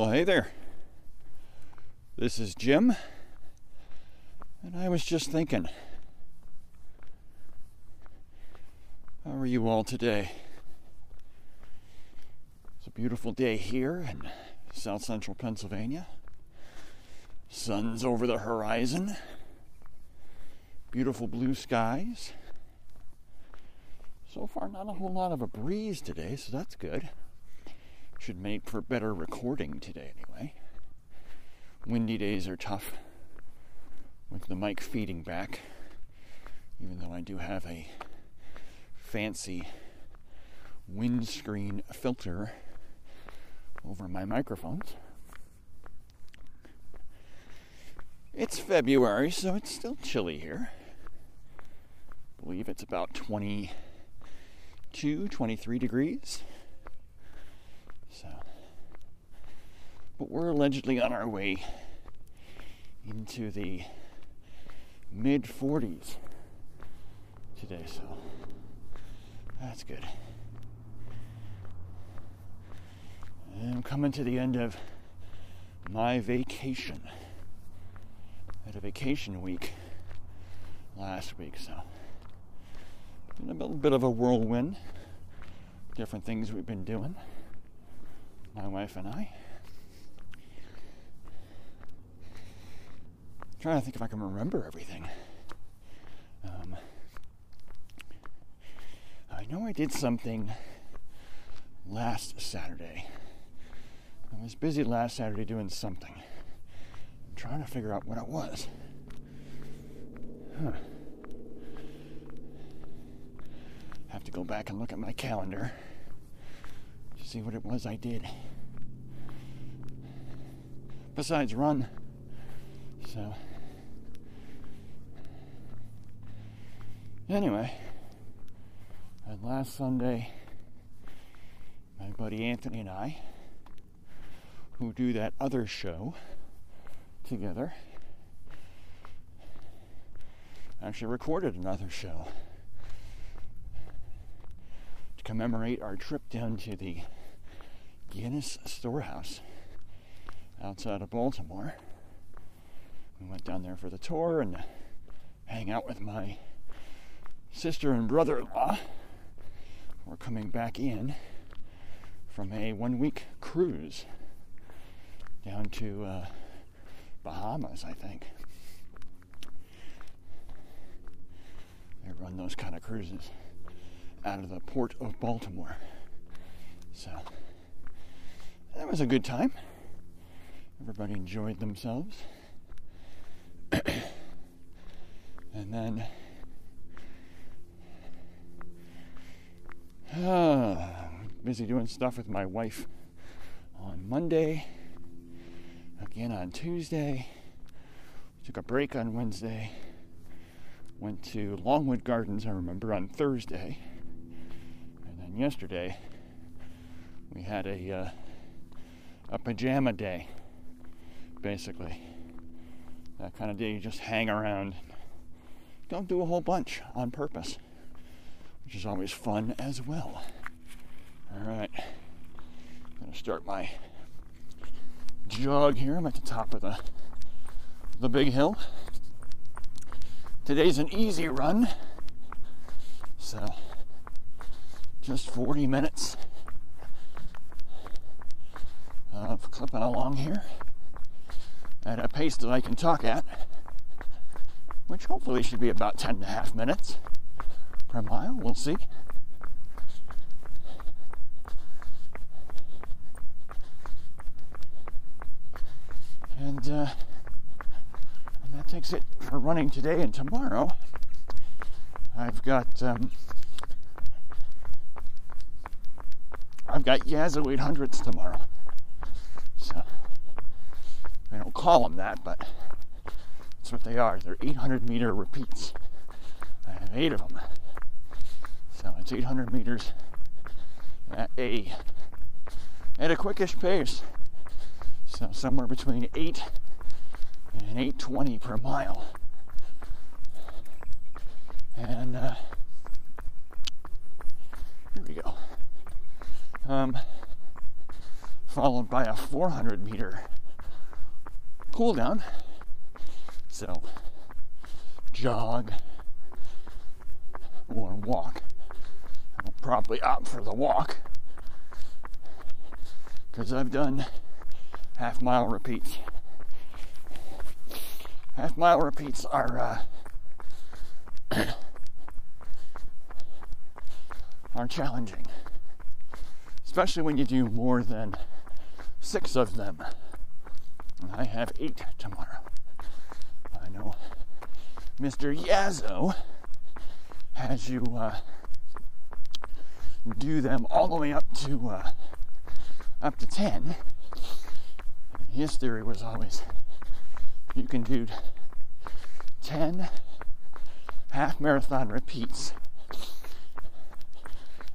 Well, hey there. This is Jim. And I was just thinking, how are you all today? It's a beautiful day here in south central Pennsylvania. Sun's over the horizon. Beautiful blue skies. So far, not a whole lot of a breeze today, so that's good. Should make for better recording today, anyway. Windy days are tough with the mic feeding back, even though I do have a fancy windscreen filter over my microphones. It's February, so it's still chilly here. I believe it's about 22, 23 degrees. So, but we're allegedly on our way into the mid 40s today, so that's good. I'm coming to the end of my vacation. I had a vacation week last week, so been a little bit of a whirlwind. Different things we've been doing my wife and I. Trying to think if I can remember everything. Um, I know I did something last Saturday. I was busy last Saturday doing something. I'm trying to figure out what it was. Huh. Have to go back and look at my calendar to see what it was I did. Besides run. So anyway, and last Sunday my buddy Anthony and I who do that other show together actually recorded another show to commemorate our trip down to the Guinness Storehouse outside of Baltimore. We went down there for the tour and hang out with my sister and brother in law. We're coming back in from a one week cruise down to uh, Bahamas, I think. They run those kind of cruises out of the port of Baltimore. So that was a good time. Everybody enjoyed themselves. and then uh, busy doing stuff with my wife on Monday, again on Tuesday. Took a break on Wednesday. Went to Longwood Gardens, I remember, on Thursday. And then yesterday, we had a uh, a pajama day, basically. That kind of day you just hang around. Don't do a whole bunch on purpose, which is always fun as well. All right, I'm gonna start my jog here. I'm at the top of the the big hill. Today's an easy run, so just 40 minutes of clipping along here at a pace that I can talk at, which hopefully should be about 10 and a half minutes per mile. We'll see. And, uh, and that takes it for running today and tomorrow. I've got um, I've got Yasso 800s tomorrow. They don't call them that, but that's what they are. They're 800 meter repeats. I have eight of them. So it's 800 meters at a at a quickish pace. So somewhere between 8 and 820 per mile. And uh, here we go. Um, followed by a 400 meter cool down. So, jog or walk. I'll probably opt for the walk because I've done half mile repeats. Half mile repeats are uh, are challenging, especially when you do more than six of them. I have eight tomorrow. I know Mr. Yasso has you uh, do them all the way up to uh, up to ten. His theory was always you can do ten half marathon repeats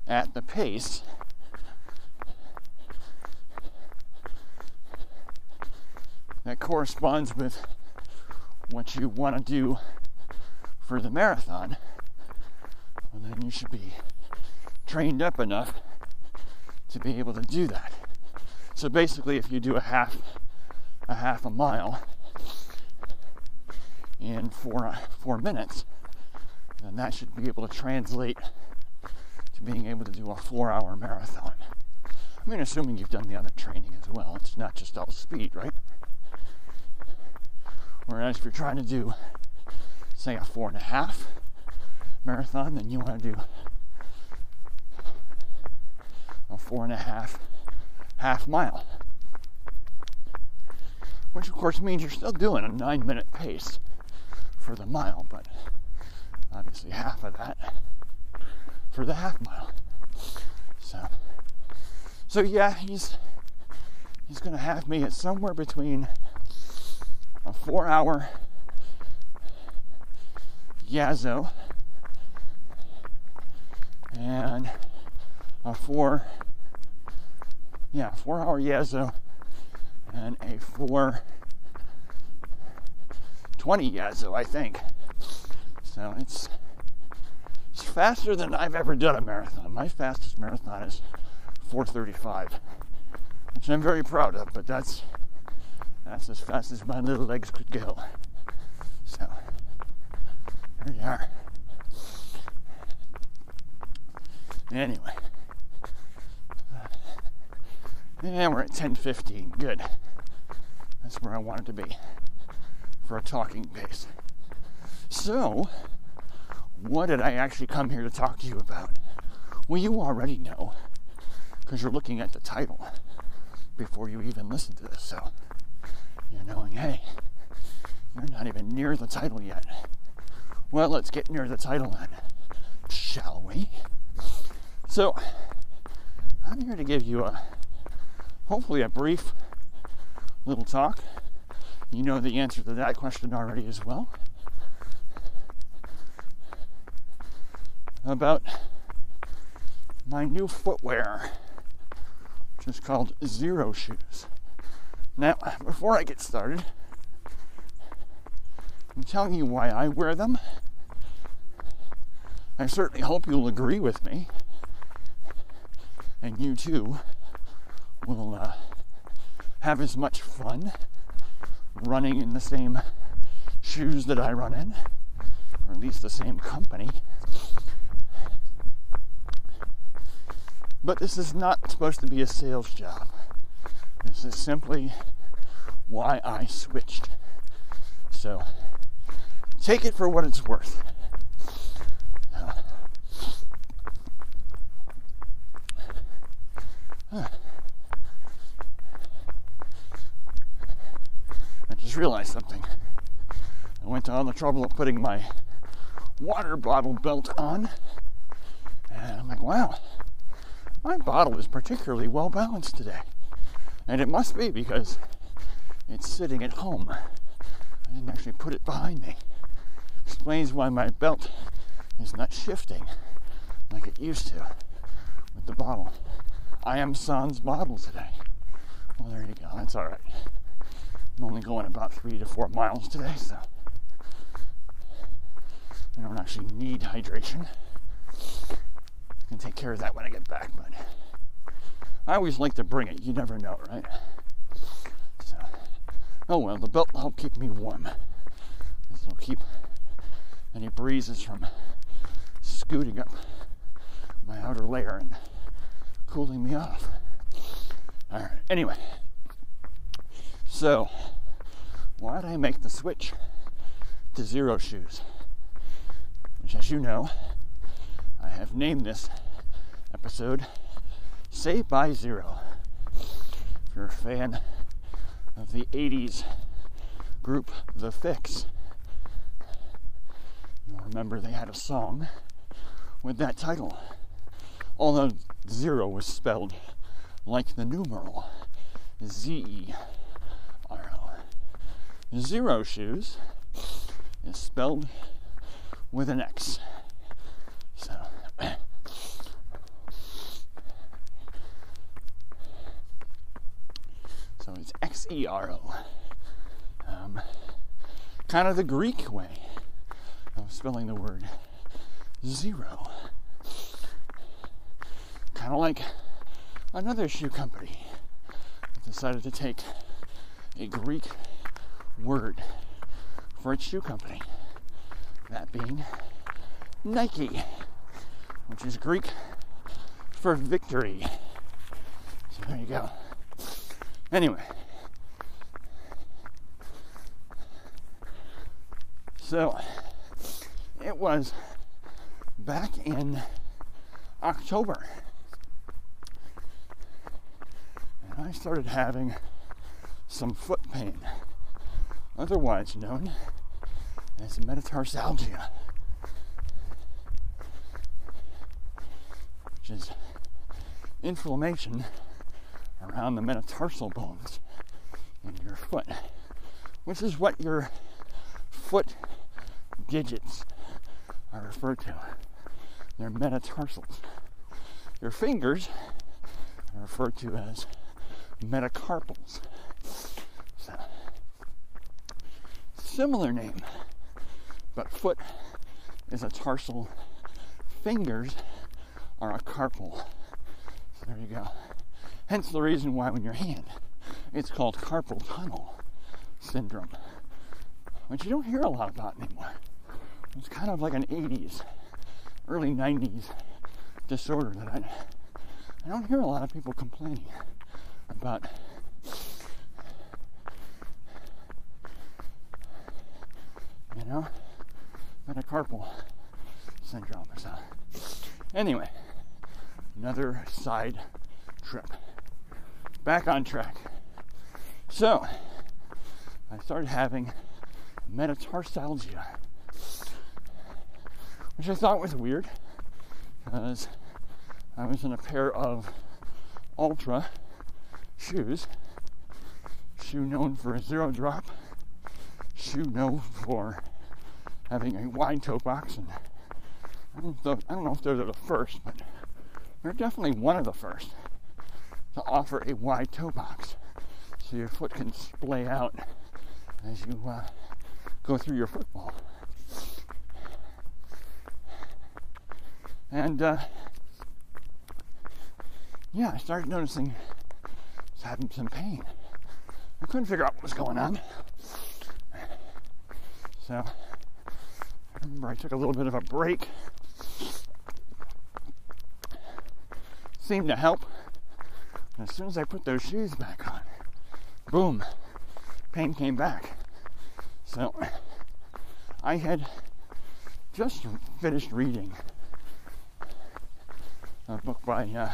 at the pace that corresponds with what you want to do for the marathon, well, then you should be trained up enough to be able to do that. So basically, if you do a half a half a mile in four four minutes, then that should be able to translate to being able to do a four-hour marathon. I mean, assuming you've done the other training as well. It's not just all speed, right? Whereas if you're trying to do, say, a four and a half marathon, then you want to do a four and a half half mile. Which, of course, means you're still doing a nine minute pace for the mile, but obviously half of that for the half mile. So, so yeah, he's he's going to have me at somewhere between a four hour Yasso and a four yeah four hour Yasso and a four twenty Yasso I think. So it's it's faster than I've ever done a marathon. My fastest marathon is 435 which I'm very proud of but that's that's as fast as my little legs could go. So, here we are. Anyway. And we're at 10.15. Good. That's where I wanted to be for a talking pace. So, what did I actually come here to talk to you about? Well, you already know because you're looking at the title before you even listen to this. So, you're knowing, hey, you're not even near the title yet. Well, let's get near the title then, shall we? So, I'm here to give you a hopefully a brief little talk. You know the answer to that question already as well. About my new footwear, which is called Xero Shoes. Now, before I get started, I'm telling you why I wear them. I certainly hope you'll agree with me, and you too will uh, have as much fun running in the same shoes that I run in, or at least the same company. But this is not supposed to be a sales job. This is simply why I switched. So take it for what it's worth. I just realized something. I went to all the trouble of putting my water bottle belt on, and I'm like, wow, my bottle is particularly well balanced today. And it must be because it's sitting at home. I didn't actually put it behind me. Explains why my belt is not shifting like it used to with the bottle. I am sans bottle today. Well, there you go. That's all right. I'm only going about three to four miles today, so I don't actually need hydration. I can take care of that when I get back, but I always like to bring it. You never know, right? So, oh well, the belt will help keep me warm. It'll keep any breezes from scooting up my outer layer and cooling me off. All right. Anyway, so why did I make the switch to Xero shoes? Which, as you know, I have named this episode Saved by zero. If you're a fan of the 80s group The Fixx, you'll remember they had a song with that title. Although zero was spelled like the numeral Z E R O. Xero shoes is spelled with an X. So So it's X E R O. Um, kind of the Greek way of spelling the word zero. Kind of like another shoe company decided to take a Greek word for its shoe company. That being Nike, which is Greek for victory. So there you go. Anyway, so it was back in October. And I started having some foot pain, otherwise known as metatarsalgia, which is inflammation around the metatarsal bones in your foot, which is what your foot digits are referred to. They're metatarsals. Your fingers are referred to as metacarpals. So, similar name, but foot is a tarsal, fingers are a carpal. So there you go. Hence the reason why when your hand, it's called carpal tunnel syndrome, which you don't hear a lot about anymore. It's kind of like an 80s, early 90s disorder that I, I don't hear a lot of people complaining about. You know, metacarpal syndrome. So, anyway, another side trip back on track. So, I started having metatarsalgia, which I thought was weird because I was in a pair of Altra shoes, shoe known for a zero drop, shoe known for having a wide toe box, and I don't, know, I don't know if those are the first, but they're definitely one of the first to offer a wide toe box so your foot can splay out as you uh, go through your football. And uh, yeah, I started noticing I was having some pain. I couldn't figure out what was going on. So I remember I took a little bit of a break. Seemed to help. And as soon as I put those shoes back on, boom, pain came back. So I had just finished reading a book by uh,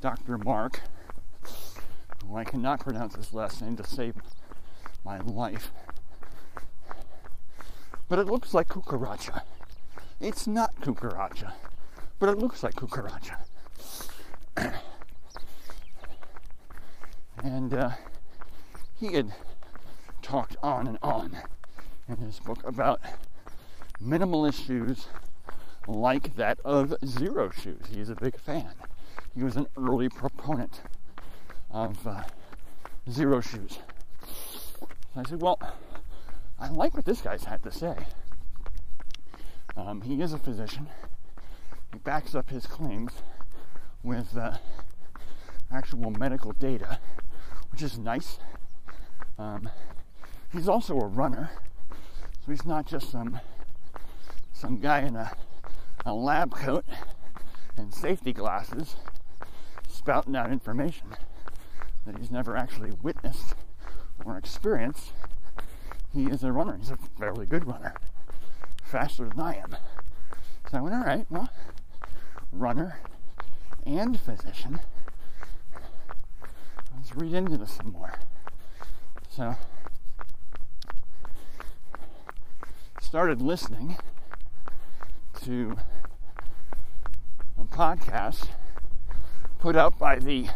Dr. Mark, who I cannot pronounce his last name to save my life. But it looks like cucaracha. It's not cucaracha, but it looks like cucaracha. And uh, he had talked on and on in his book about minimalist shoes like that of Xero shoes. He's a big fan. He was an early proponent of uh, Xero shoes. So I said, Well, I like what this guy's had to say. Um, he is a physician. He backs up his claims with uh, actual medical data, which is nice. Um, he's also a runner, so he's not just some some guy in a, a lab coat and safety glasses spouting out information that he's never actually witnessed or experienced. He is a runner. He's a fairly good runner, faster than I am. So I went, all right, well, runner and physician. Let's read into this some more. So, started listening to podcast put out by the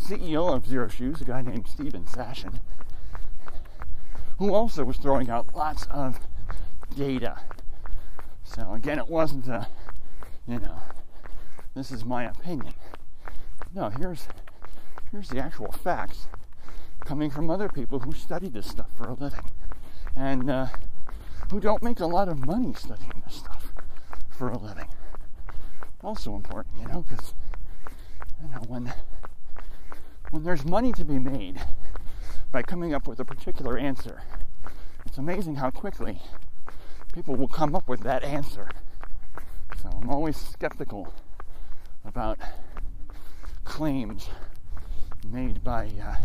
CEO of Xero Shoes, a guy named Steven Sashen, who also was throwing out lots of data. So again, it wasn't a, you know, this is my opinion. No, here's here's the actual facts coming from other people who study this stuff for a living and uh, who don't make a lot of money studying this stuff for a living. Also important, you know, because you know when when there's money to be made by coming up with a particular answer, it's amazing how quickly people will come up with that answer. So I'm always skeptical about claims made by uh,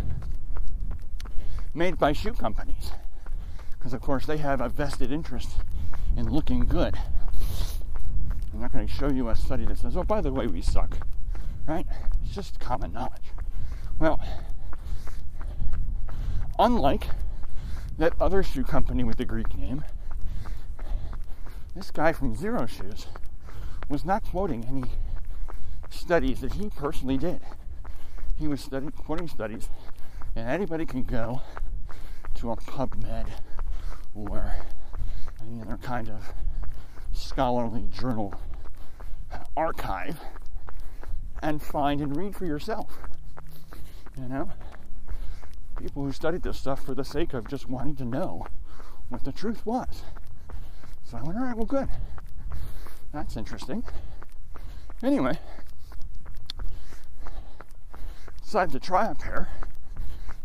made by shoe companies because of course they have a vested interest in looking good. I'm not going to show you a study that says, "Oh, by the way, we suck," right? It's just common knowledge. Well, unlike that other shoe company with the Greek name, this guy from Xero Shoes was not quoting any studies that he personally did. He was study, quoting studies, and anybody can go to a PubMed or any other kind of scholarly journal archive and find and read for yourself. You know? People who studied this stuff for the sake of just wanting to know what the truth was. So I went, all right, well, good. That's interesting. Anyway, decided to try a pair.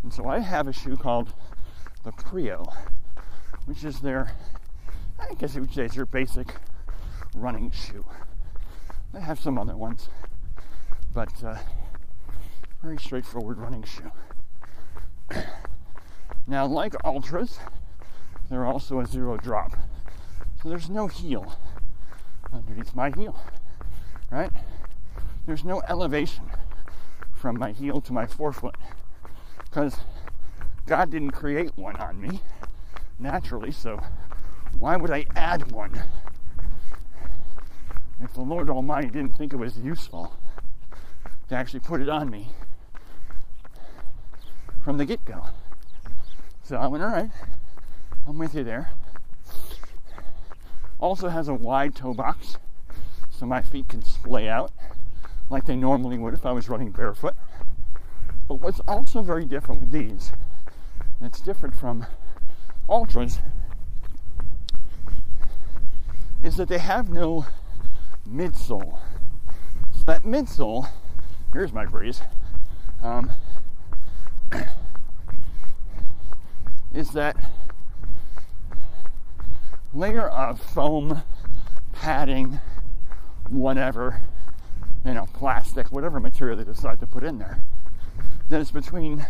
And so I have a shoe called the Prio, which is their, I guess you would say it's your basic running shoe. They have some other ones, but uh, very straightforward running shoe. now, like Altras, they're also a zero drop. So there's no heel underneath my heel, right? There's no elevation from my heel to my forefoot because God didn't create one on me naturally, so why would I add one if the Lord Almighty didn't think it was useful to actually put it on me from the get go. So I went, all right, I'm with you there. Also has a wide toe box so my feet can splay out like they normally would if I was running barefoot. But what's also very different with these, and it's different from Altras, is that they have no midsole. So that midsole, here's my phrase, um, is that layer of foam, padding, whatever, you know, plastic, whatever material they decide to put in there, that is between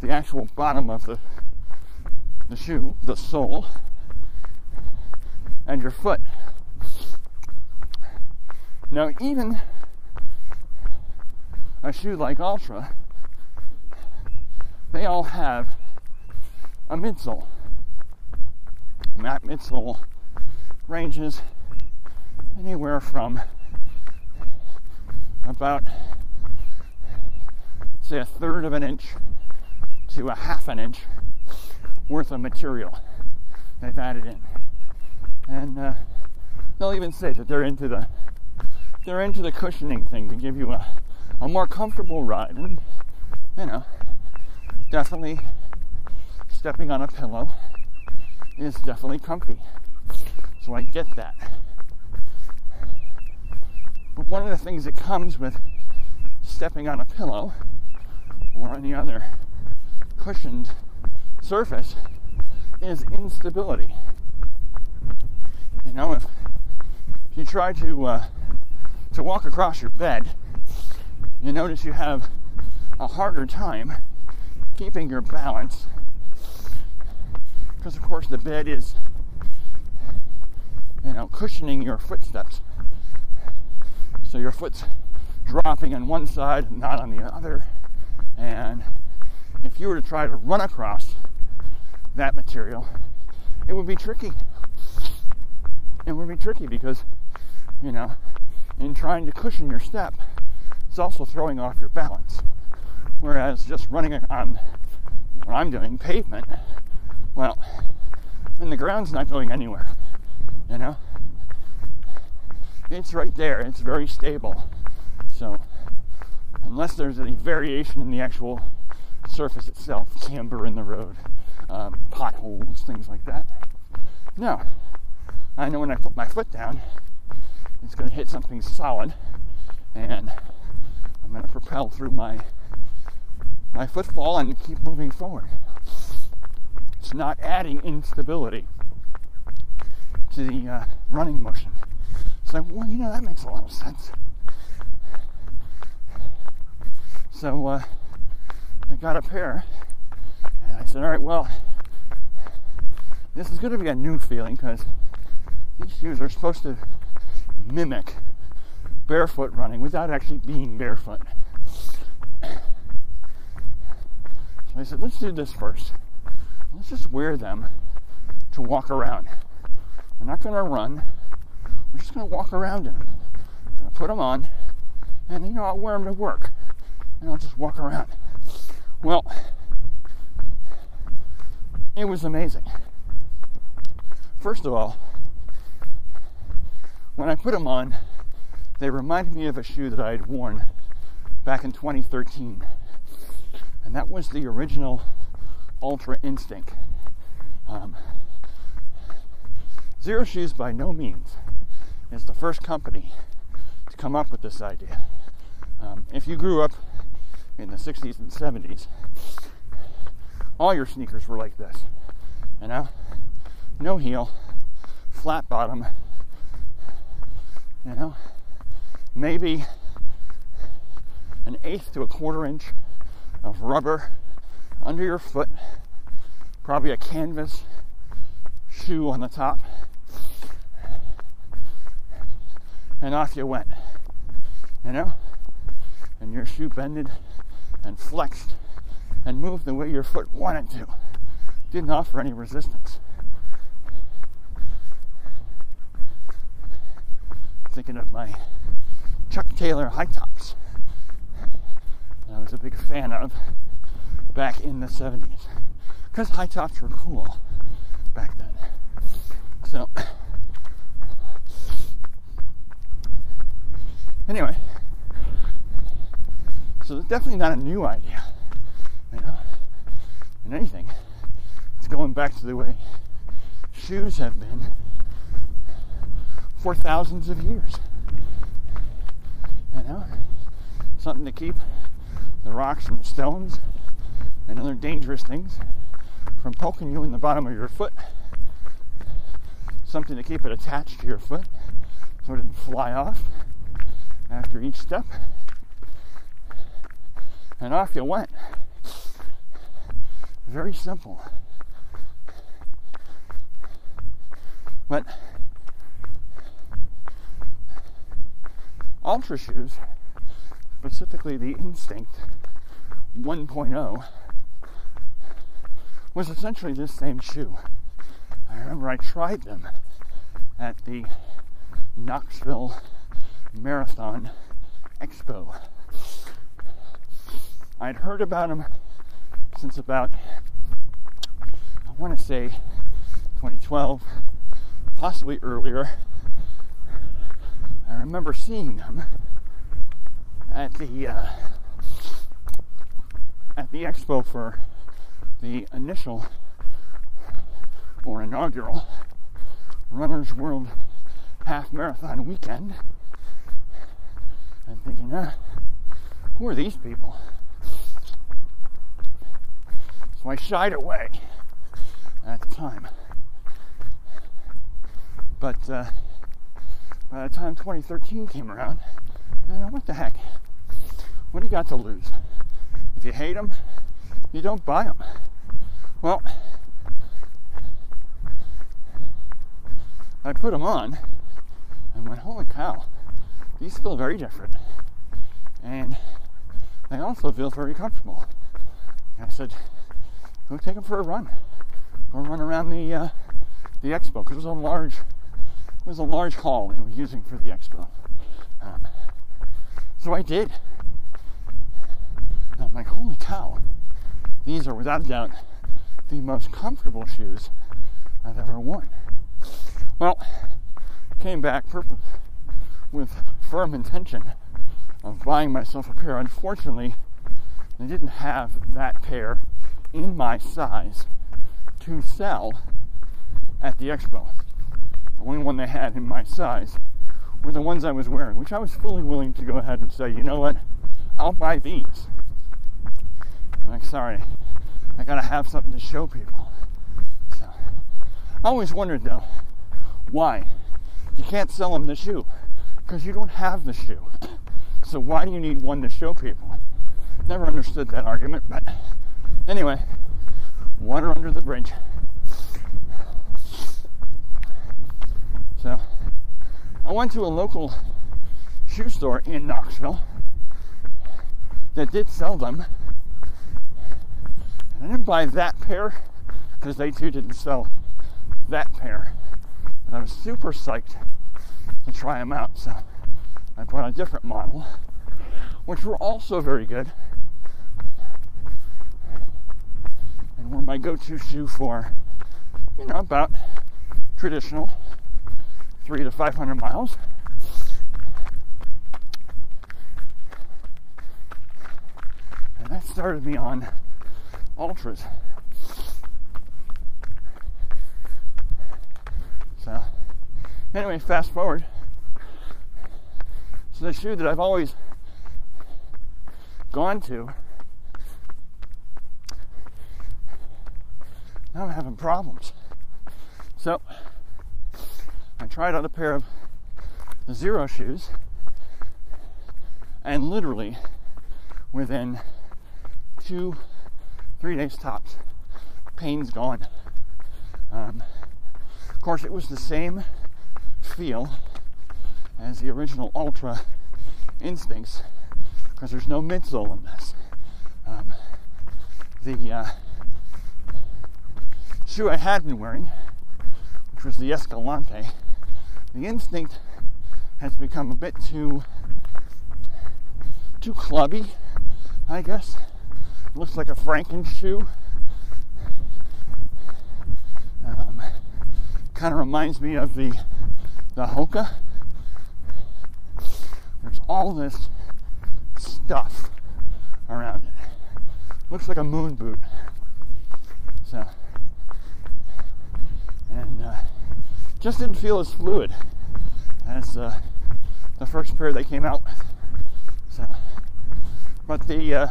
the actual bottom of the the shoe, the sole, and your foot. Now, even a shoe like Altra, they all have a midsole. And that midsole ranges anywhere from about, say, a third of an inch to a half an inch worth of material they've added in. And uh, they'll even say that they're into the they're into the cushioning thing to give you a, a more comfortable ride. And you know, definitely stepping on a pillow is definitely comfy. So I get that. But one of the things that comes with stepping on a pillow or any other cushioned surface is instability. You know, if, you try to uh, to walk across your bed, you notice you have a harder time keeping your balance. Because, of course, the bed is you know cushioning your footsteps, so your foot's dropping on one side, not on the other, and if you were to try to run across that material, it would be tricky. It would be tricky because, you know, in trying to cushion your step, it's also throwing off your balance. Whereas just running on what I'm doing, pavement, well, when the ground's not going anywhere, you know, it's right there, it's very stable. So, unless there's any variation in the actual surface itself, camber in the road, um, potholes, things like that. No, I know when I put my foot down, it's going to hit something solid, and I'm going to propel through my my footfall and keep moving forward. It's not adding instability to the uh, running motion. Like, well, you know, that makes a lot of sense. So uh, I got a pair, and I said, all right, well, this is going to be a new feeling because these shoes are supposed to mimic barefoot running without actually being barefoot. So I said, let's do this first. Let's just wear them to walk around. We're not going to run. We're just going to walk around in them. I'm going to put them on, and you know, I'll wear them to work, and I'll just walk around. Well, it was amazing. First of all, when I put them on, they reminded me of a shoe that I had worn back in 2013. And that was the original Altra Instinct. Um, Xero Shoes, by no means, is the first company to come up with this idea. Um, if you grew up in the 60s and 70s, all your sneakers were like this. You know? No heel, flat bottom, you know? Maybe an eighth to a quarter inch of rubber under your foot, probably a canvas shoe on the top, and off you went. You know? And your shoe bended and flexed and moved the way your foot wanted to. Didn't offer any resistance. Thinking of my Chuck Taylor high tops that I was a big fan of back in the 70s. Because high tops were cool back then. So, anyway, so it's definitely not a new idea, you know. And anything, it's going back to the way shoes have been for thousands of years. You know, something to keep the rocks and the stones and other dangerous things from poking you in the bottom of your foot. Something to keep it attached to your foot so it doesn't fly off after each step and off you went. Very simple. But Altra shoes, specifically the Instinct 1.0, was essentially this same shoe. I remember I tried them at the Knoxville Marathon Expo I'd heard about them since about, I want to say 2012, possibly earlier. I remember seeing them at the uh, at the expo for the initial or inaugural Runners World Half Marathon weekend. I'm thinking, uh, who are these people? So I shied away at the time. But uh, by the time 2013 came around, uh, what the heck? What do you got to lose? If you hate them, you don't buy them. Well, I put them on and went, holy cow, these feel very different. And they also feel very comfortable. And I said, go take them for a run. Go run around the uh, the expo because it was a large was a large hall they were using for the expo. Um, so I did. And I'm like, holy cow, these are without a doubt the most comfortable shoes I've ever worn. Well, came back with firm intention of buying myself a pair. Unfortunately, they didn't have that pair in my size to sell at the expo. The only one they had in my size were the ones I was wearing, which I was fully willing to go ahead and say, you know what, I'll buy these. I'm like, sorry, I gotta have something to show people. So, I always wondered though, why? You can't sell them the shoe because you don't have the shoe. So why do you need one to show people? Never understood that argument, but anyway, water under the bridge. So I went to a local shoe store in Knoxville that did sell them. And I didn't buy that pair because they too didn't sell that pair. But I was super psyched to try them out. So I bought a different model, which were also very good. And were my go to shoe for, you know, about traditional three to 500 miles. And that started me on Altras. So, anyway, fast forward. So, the shoe that I've always gone to, now I'm having problems. So, I tried out a pair of Xero shoes, and literally within two, three days tops, pain's gone. Um, of course, it was the same feel as the original Altra Instincts because there's no midsole in this. Um, the uh, shoe I had been wearing, which was the Escalante, the instinct has become a bit too too clubby, I guess. Looks like a Franken shoe. Um, kind of reminds me of the the Hoka. There's all this stuff around it. Looks like a moon boot. So, and uh, just didn't feel as fluid as uh, the first pair they came out with. So, but the uh,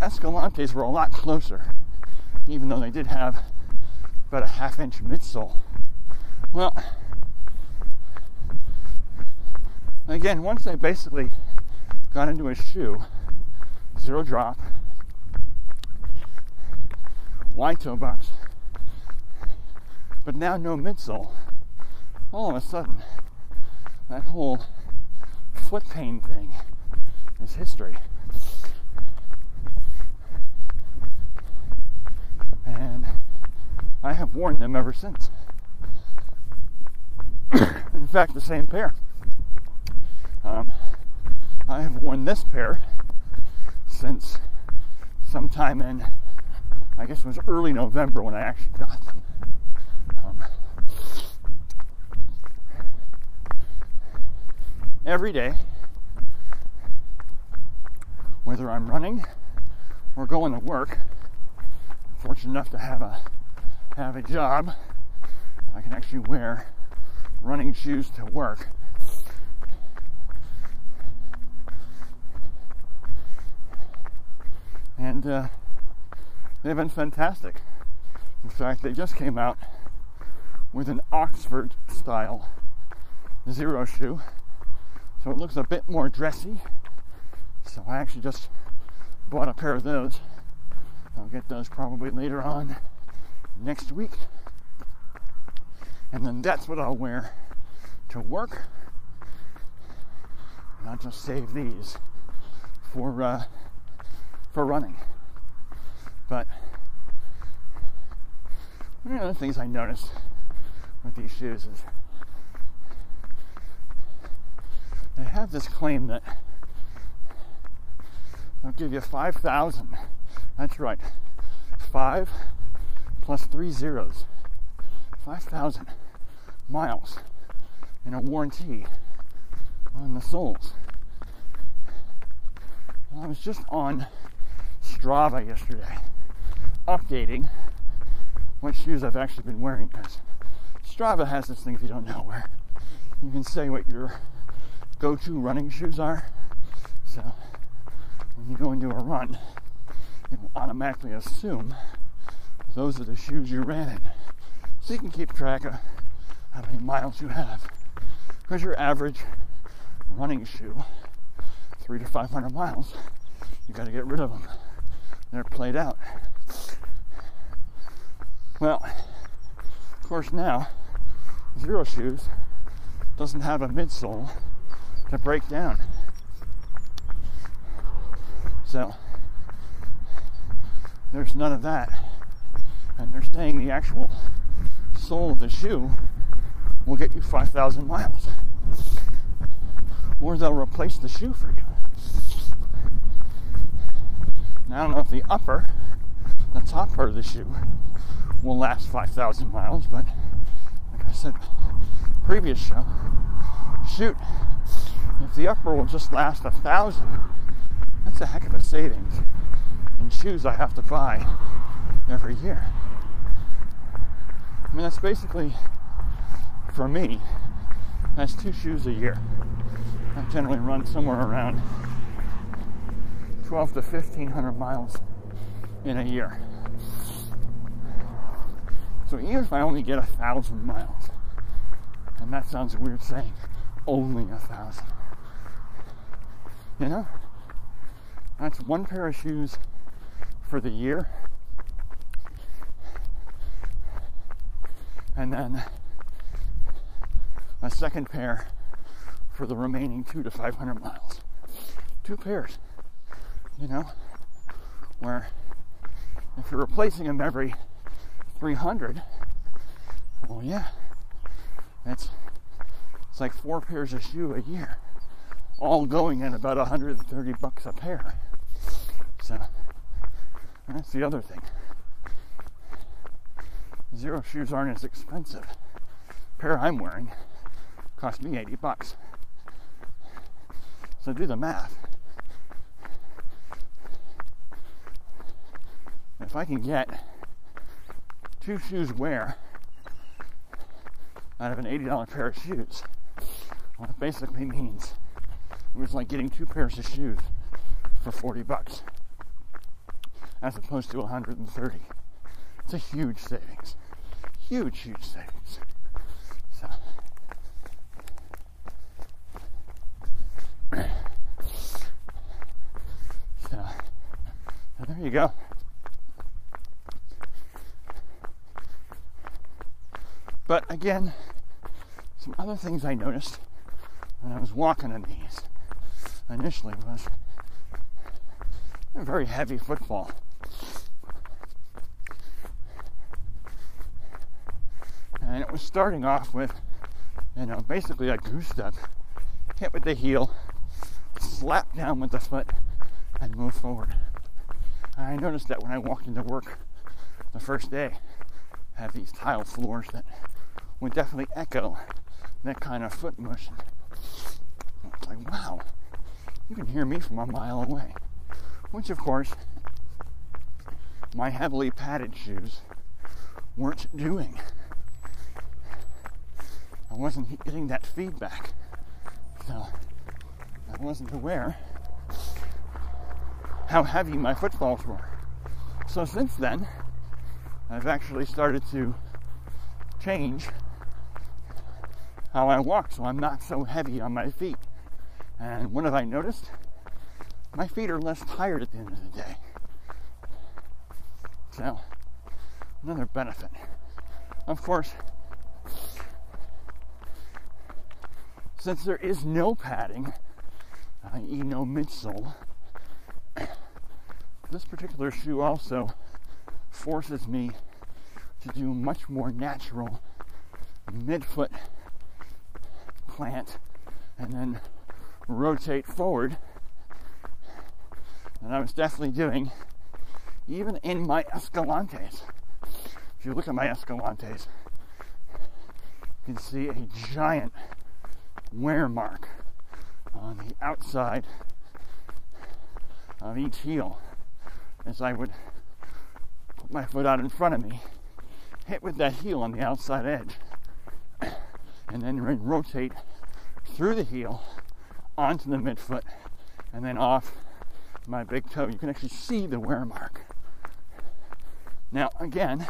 Escalantes were a lot closer, even though they did have about a half inch midsole. Well, again, once I basically got into a shoe, zero drop, wide toe box, but now no midsole, all of a sudden, that whole foot pain thing is history. And I have worn them ever since. In fact, the same pair. Um, I have worn this pair since sometime in, I guess it was early November when I actually got them. Um, every day, whether I'm running or going to work, fortunate enough to have a have a job, I can actually wear running shoes to work. And uh, they've been fantastic. In fact, they just came out with an Oxford style Xero shoe, so it looks a bit more dressy. So I actually just bought a pair of those. I'll get those probably later on next week. And then that's what I'll wear to work. And I'll just save these for uh, for running. But one of the things I noticed with these shoes is they have this claim that they'll give you 5,000. That's right. Five plus three zeros. 5,000 miles in a warranty on the soles. I was just on Strava yesterday, updating what shoes I've actually been wearing because Strava has this thing if you don't know where you can say what your go-to running shoes are. So when you go into a run, it will automatically assume those are the shoes you ran in. So you can keep track of how many miles you have. Because your average running shoe, three to 500 miles, you got to get rid of them. They're played out. Well, of course now, Xero Shoes doesn't have a midsole to break down. So there's none of that. And they're saying the actual sole of the shoe will get you 5,000 miles. Or they'll replace the shoe for you. Now, I don't know if the upper, the top part of the shoe, will last 5,000 miles, but like I said, previous show, shoot, if the upper will just last a thousand, that's a heck of a savings in shoes I have to buy every year. I mean, that's basically, for me, that's two shoes a year. I generally run somewhere around 12 to 1500 miles in a year. So even if I only get a thousand miles, and that sounds a weird saying only a thousand, you know, that's one pair of shoes for the year. And then a second pair for the remaining two to 500 miles. Two pairs, you know, where if you're replacing them every 300, well, yeah, that's it's like four pairs of shoe a year, all going at about 130 bucks a pair. So that's the other thing. Xero shoes aren't as expensive. The pair I'm wearing cost me 80 bucks. So do the math. If I can get two shoes wear out of an $80 pair of shoes, well, it basically means it was like getting two pairs of shoes for 40 bucks as opposed to 130. It's a huge savings. Huge, huge savings. So so, so there you go. But again, some other things I noticed when I was walking in these initially was a very heavy footfall. And it was starting off with, you know, basically a goose step, hit with the heel, slap down with the foot, and move forward. I noticed that when I walked into work the first day, I have these tile floors that would definitely echo that kind of foot motion. It's like, wow, you can hear me from a mile away. Which, of course, my heavily padded shoes weren't doing. I wasn't getting that feedback. So I wasn't aware how heavy my footfalls were. So since then, I've actually started to change how I walk so I'm not so heavy on my feet. And what have I noticed? My feet are less tired at the end of the day. So, another benefit. Of course, since there is no padding, i.e., no midsole, this particular shoe also forces me to do much more natural midfoot plant and then rotate forward. And I was definitely doing even in my Escalantes. If you look at my Escalantes, you can see a giant wear mark on the outside of each heel as I would put my foot out in front of me, hit with that heel on the outside edge, and then rotate through the heel onto the midfoot and then off my big toe. You can actually see the wear mark. Now, again,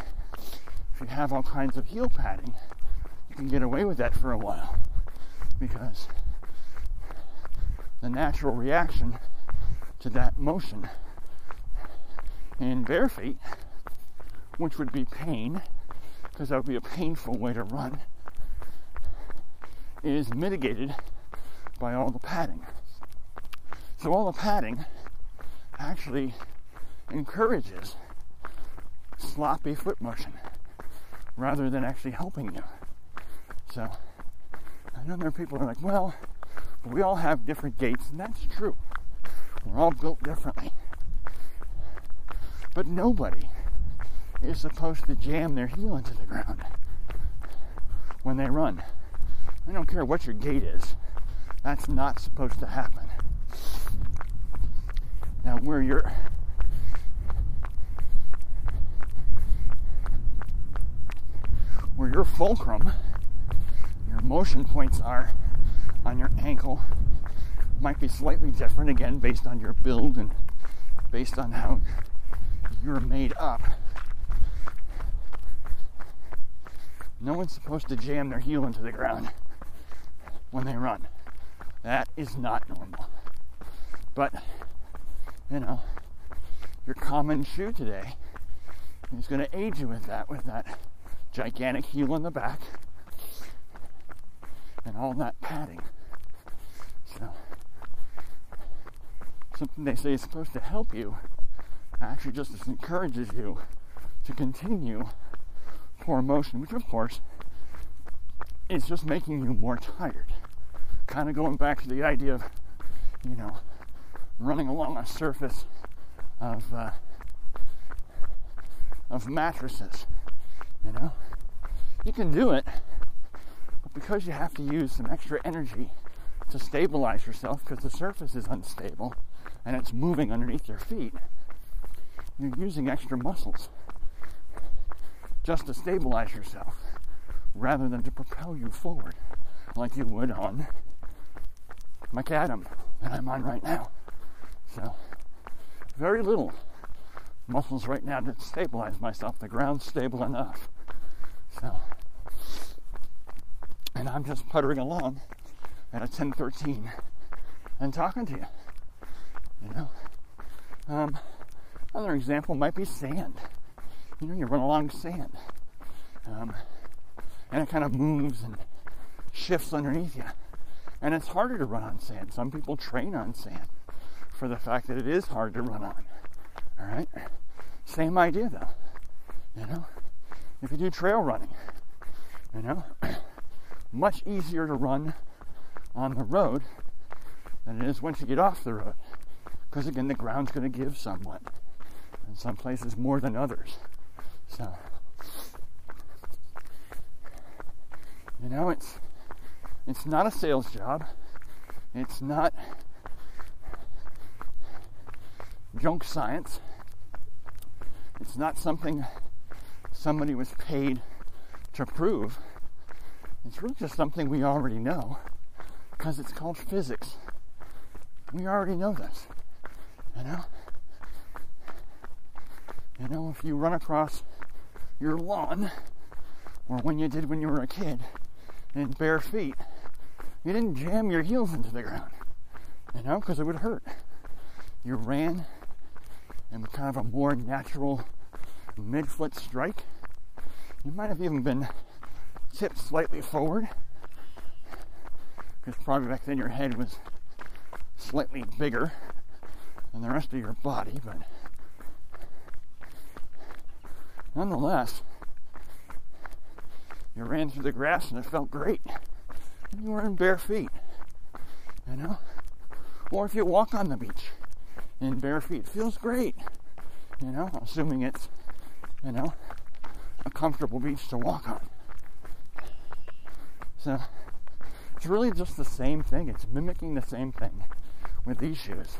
if you have all kinds of heel padding, you can get away with that for a while because the natural reaction to that motion in bare feet, which would be pain, because that would be a painful way to run, is mitigated by all the padding. So, all the padding actually encourages sloppy foot motion rather than actually helping you. So, I know there are people who are like, well, we all have different gaits, and that's true. We're all built differently. But nobody is supposed to jam their heel into the ground when they run. I don't care what your gait is. That's not supposed to happen. Now, where you're where your fulcrum, your motion points are on your ankle might be slightly different again based on your build and based on how you're made up. No one's supposed to jam their heel into the ground when they run. That is not normal. But, you know, your common shoe today is going to aid you with that, with that gigantic heel in the back and all that padding. So, something they say is supposed to help you actually just encourages you to continue poor motion, which of course is just making you more tired. Kind of going back to the idea of, you know, running along a surface of uh, of mattresses. You know, you can do it, but because you have to use some extra energy to stabilize yourself because the surface is unstable and it's moving underneath your feet, you're using extra muscles just to stabilize yourself rather than to propel you forward like you would on macadam that I'm on right now. So, very little muscles right now to stabilize myself. The ground's stable enough. So, and I'm just puttering along at a 1013 and talking to you. You know, um, another example might be sand. You know, you run along sand, um, and it kind of moves and shifts underneath you. And it's harder to run on sand. Some people train on sand for the fact that it is hard to run on. All right? Same idea though. You know? If you do trail running, you know, much easier to run on the road than it is once you get off the road. Because again, the ground's going to give somewhat. In some places more than others. So, you know, it's it's not a sales job. It's not junk science. It's not something somebody was paid to prove. It's really just something we already know because it's called physics. We already know this. You know? You know, if you run across your lawn, or when you did when you were a kid, in bare feet, you didn't jam your heels into the ground, you know, because it would hurt. You ran in kind of a more natural mid-foot strike. You might have even been tipped slightly forward, because probably back then your head was slightly bigger than the rest of your body, but nonetheless, you ran through the grass and it felt great. And you were in bare feet, you know? Or if you walk on the beach in bare feet, feels great, you know? Assuming it's, you know, a comfortable beach to walk on. So it's really just the same thing. It's mimicking the same thing with these shoes,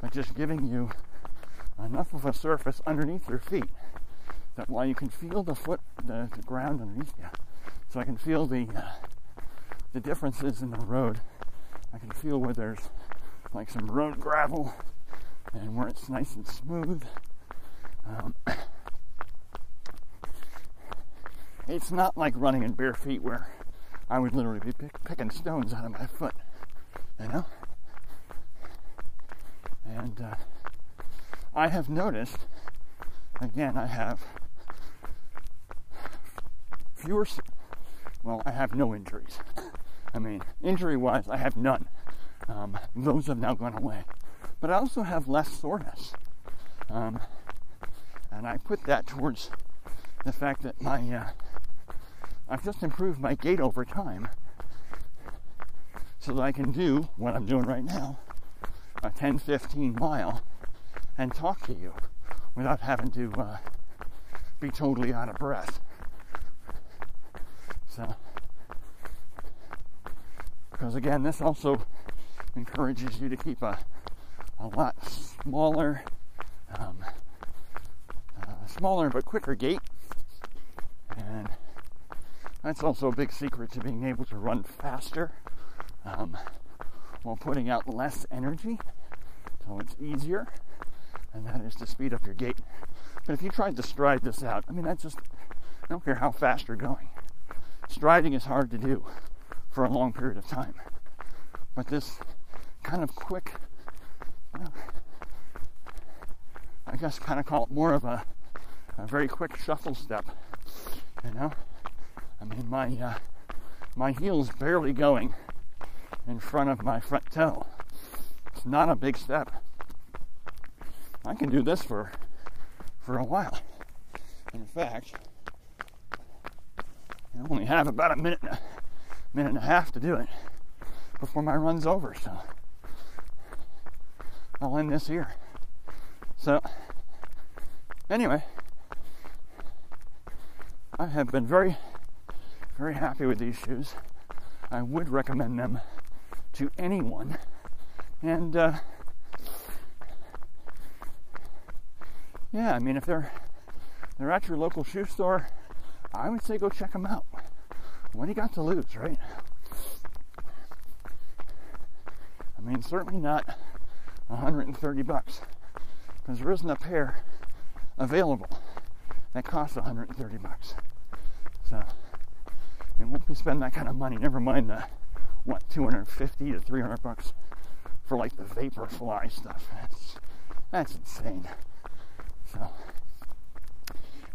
but just giving you enough of a surface underneath your feet that while you can feel the foot, the, the ground underneath you, so I can feel the uh, the differences in the road. I can feel where there's like some road gravel and where it's nice and smooth. Um, it's not like running in bare feet where I would literally be pick, picking stones out of my foot, you know. And uh, I have noticed, again, I have fewer, well, I have no injuries. I mean, injury wise, I have none. Um, those have now gone away. But I also have less soreness. Um, and I put that towards the fact that my, uh, I've just improved my gait over time so that I can do what I'm doing right now a 10 15 mile and talk to you without having to uh, be totally out of breath. So, because again, this also encourages you to keep a, a lot smaller, um, uh, smaller but quicker gait. And that's also a big secret to being able to run faster um, while putting out less energy. So it's easier, and that is to speed up your gait. But if you tried to stride this out, I mean, that's just, I don't care how fast you're going. Striding is hard to do for a long period of time. But this kind of quick, I guess, kind of call it more of a, a very quick shuffle step. You know, I mean, my uh, my heel's barely going in front of my front toe. It's not a big step. I can do this for for a while. In fact, I only have about a minute, a minute and a half to do it before my run's over. So I'll end this here. So anyway, I have been very, very happy with these shoes. I would recommend them to anyone, and uh, yeah, I mean if they're they're at your local shoe store I would say go check them out. What do you got to lose, right? I mean, certainly not 130 bucks because there isn't a pair available that costs 130 bucks. So you won't be spending that kind of money. Never mind the what 250 to 300 bucks for like the Vaporfly stuff. That's that's insane. So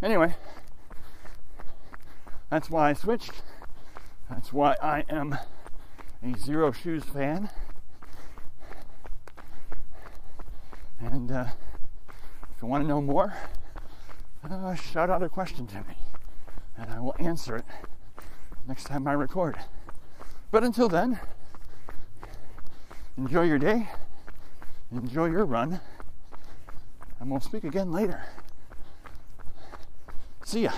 anyway, that's why I switched. That's why I am a Xero Shoes fan. And uh, if you want to know more, uh, shout out a question to me, and I will answer it next time I record. But until then, enjoy your day, enjoy your run, and we'll speak again later. See ya.